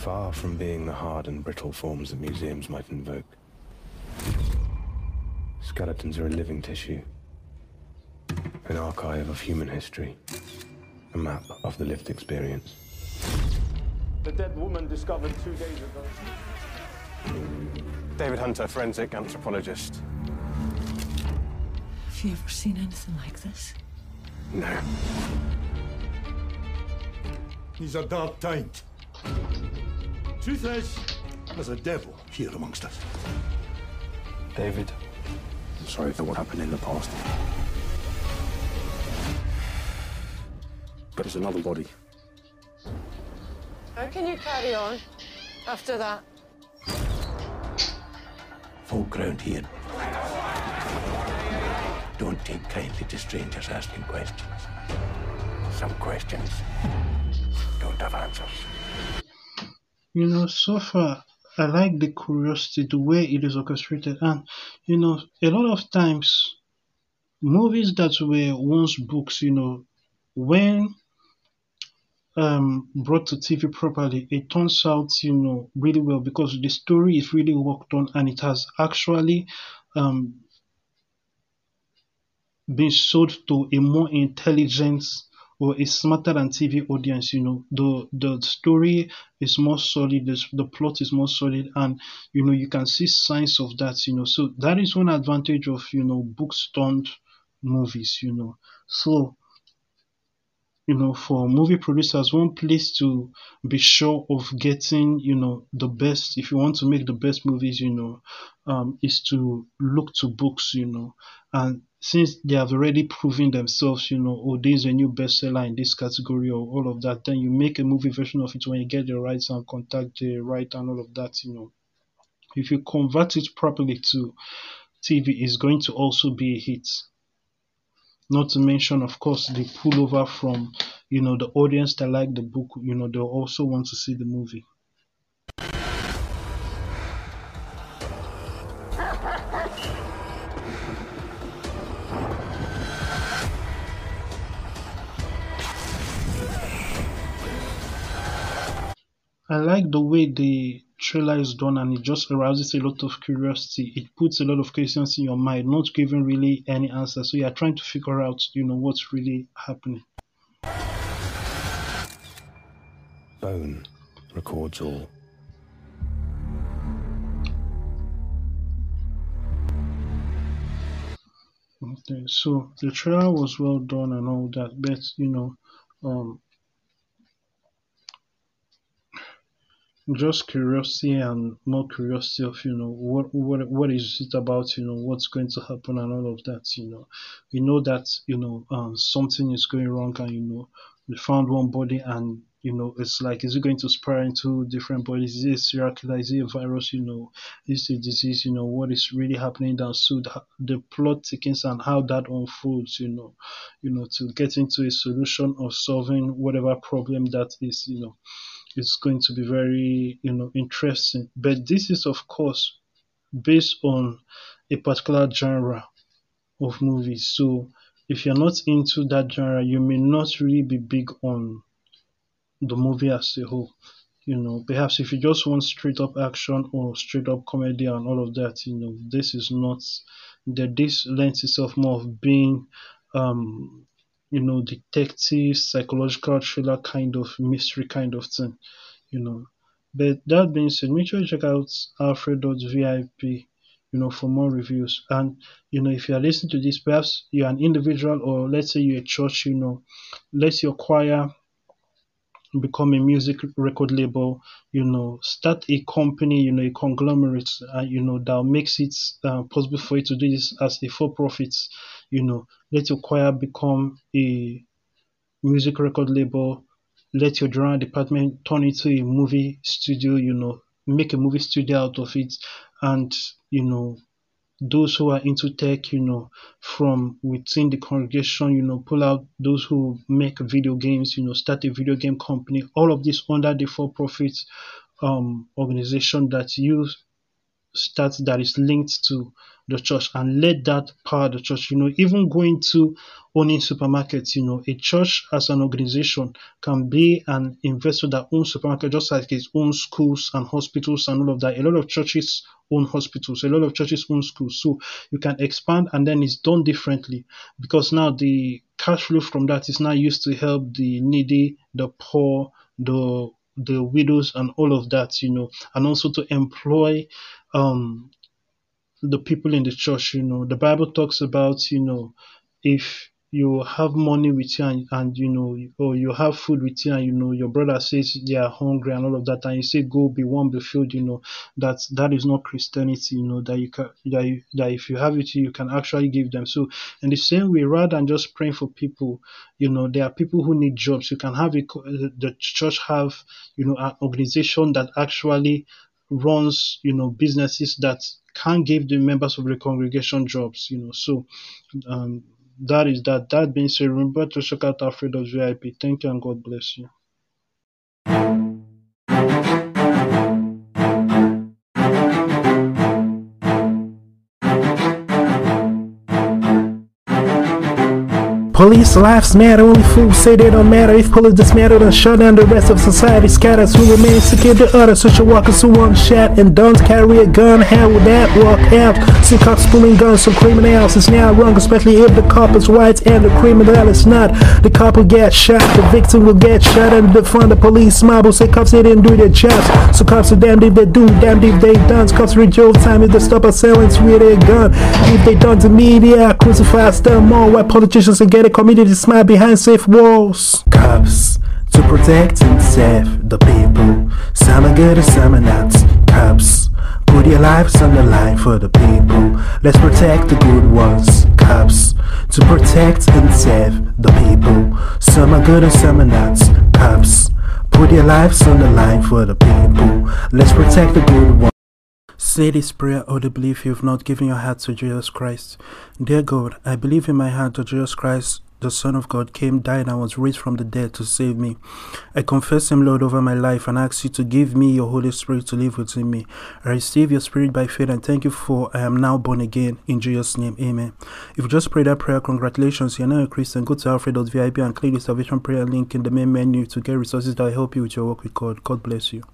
far from being the hard and brittle forms that museums might invoke. Skeletons are a living tissue, an archive of human history, a map of the lived experience. The dead woman discovered two days ago. David Hunter, forensic anthropologist. Have you ever seen anything like this? No. These are dark times. Truth is, there's a devil here amongst us. David, I'm sorry for what happened in the past. But it's another body. How can you carry on after that? Folk round here don't take kindly to strangers asking questions. Some questions don't have answers. You know, so far, I like the curiosity, the way it is orchestrated, and you know, a lot of times, movies that were once books, you know, when um, brought to TV properly, it turns out, you know, really well because the story is really worked on and it has actually um, been sold to a more intelligent or a smarter than TV audience. You know, the the story is more solid, the, the plot is more solid, and you know you can see signs of that. You know, so that is one advantage of you know books turned movies. You know, so you know, for movie producers, one place to be sure of getting, you know, the best, if you want to make the best movies, you know, um, is to look to books, you know, and since they have already proven themselves, you know, oh, this is a new bestseller in this category or all of that, then you make a movie version of it when you get the rights and contact the writer and all of that, you know. If you convert it properly to TV, it's going to also be a hit. Not to mention, of course, the pullover from you know the audience that like the book. You know they'll also want to see the movie. I like the way the trailer is done and it just arouses a lot of curiosity. It puts a lot of questions in your mind, not giving really any answer. So you're trying to figure out, you know, what's really happening. Bone records all. Okay, so the trailer was well done and all that, but you know, um, just curiosity and more curiosity of you know what what what is it about you know what's going to happen and all of that you know. We know that you know um, something is going wrong and you know we found one body and you know it's like is it going to spread into different bodies? Is it serial killer? Is it a virus? You know is it a disease? You know what is really happening down so the, the plot thickens and how that unfolds you know you know to get into a solution of solving whatever problem that is you know it's going to be very you know interesting. But this is of course based on a particular genre of movies. So if you're not into that genre you may not really be big on the movie as a whole you know. Perhaps if you just want straight up action or straight up comedy and all of that you know this is not that this lends itself more of being um you know, detective, psychological thriller kind of mystery kind of thing, you know. But that being said, make sure you check out alfred.vip, you know, for more reviews. And, you know, if you are listening to this, perhaps you're an individual or let's say you're a church, you know, let your choir become a music record label, you know, start a company, you know, a conglomerate, uh, you know, that makes it uh, possible for you to do this as a for profit, you know, let your choir become a music record label, let your drama department turn into a movie studio, you know, make a movie studio out of it, and, you know, those who are into tech, you know, from within the congregation, you know, pull out those who make video games, you know, start a video game company, all of this under the for profit um, organization that you that that is linked to the church and let that power the church. You know, even going to owning supermarkets, you know, a church as an organization can be an investor that owns supermarket just like its own schools and hospitals and all of that. A lot of churches own hospitals, a lot of churches own schools. So you can expand and then it's done differently because now the cash flow from that is now used to help the needy, the poor, the the widows and all of that, you know, and also to employ um the people in the church, you know. The Bible talks about, you know, if you have money with you and, and you know or you have food with you and you know your brother says they are hungry and all of that and you say go be one be filled you know that that is not christianity you know that you can that, you, that if you have it you can actually give them so in the same way rather than just praying for people you know there are people who need jobs you can have a, the church have you know an organization that actually runs you know businesses that can give the members of the congregation jobs you know so um that is that. That being said, remember to check out alfred.vip. Thank you and God bless you. Police lives matter, only fools say they don't matter. If police dismantle then shut down the rest of society scatters. Who remains to keep the other social workers who want shot and don't carry a gun. How would that work out? See cops pulling guns from criminals is now wrong, especially if the cop is white and the criminal is not. The cop will get shot, the victim will get shot, and front the police mob will say cops they didn't do their jobs. So cops are damned if they do, damned if they don't. Cops reach time if they stop assailants with a gun. If they don't, the media crucifies them all. While politicians are getting community smile behind safe walls. Cops to protect and save the people. Some are good and some are not. Cops put your lives on the line for the people. Let's protect the good ones. Cops to protect and save the people. Some are good and some are not. Cops put your lives on the line for the people. Let's protect the good ones. Say this prayer audibly if you've not given your heart to Jesus Christ. Dear God, I believe in my heart that Jesus Christ, the Son of God, came, died, and was raised from the dead to save me. I confess Him, Lord, over my life and ask you to give me your Holy Spirit to live within me. I receive your Spirit by faith and thank you for I am now born again. In Jesus' name, Amen. If you just prayed that prayer, congratulations, you're now a Christian. Go to alfred.vip and click the salvation prayer link in the main menu to get resources that help you with your work with God. God bless you.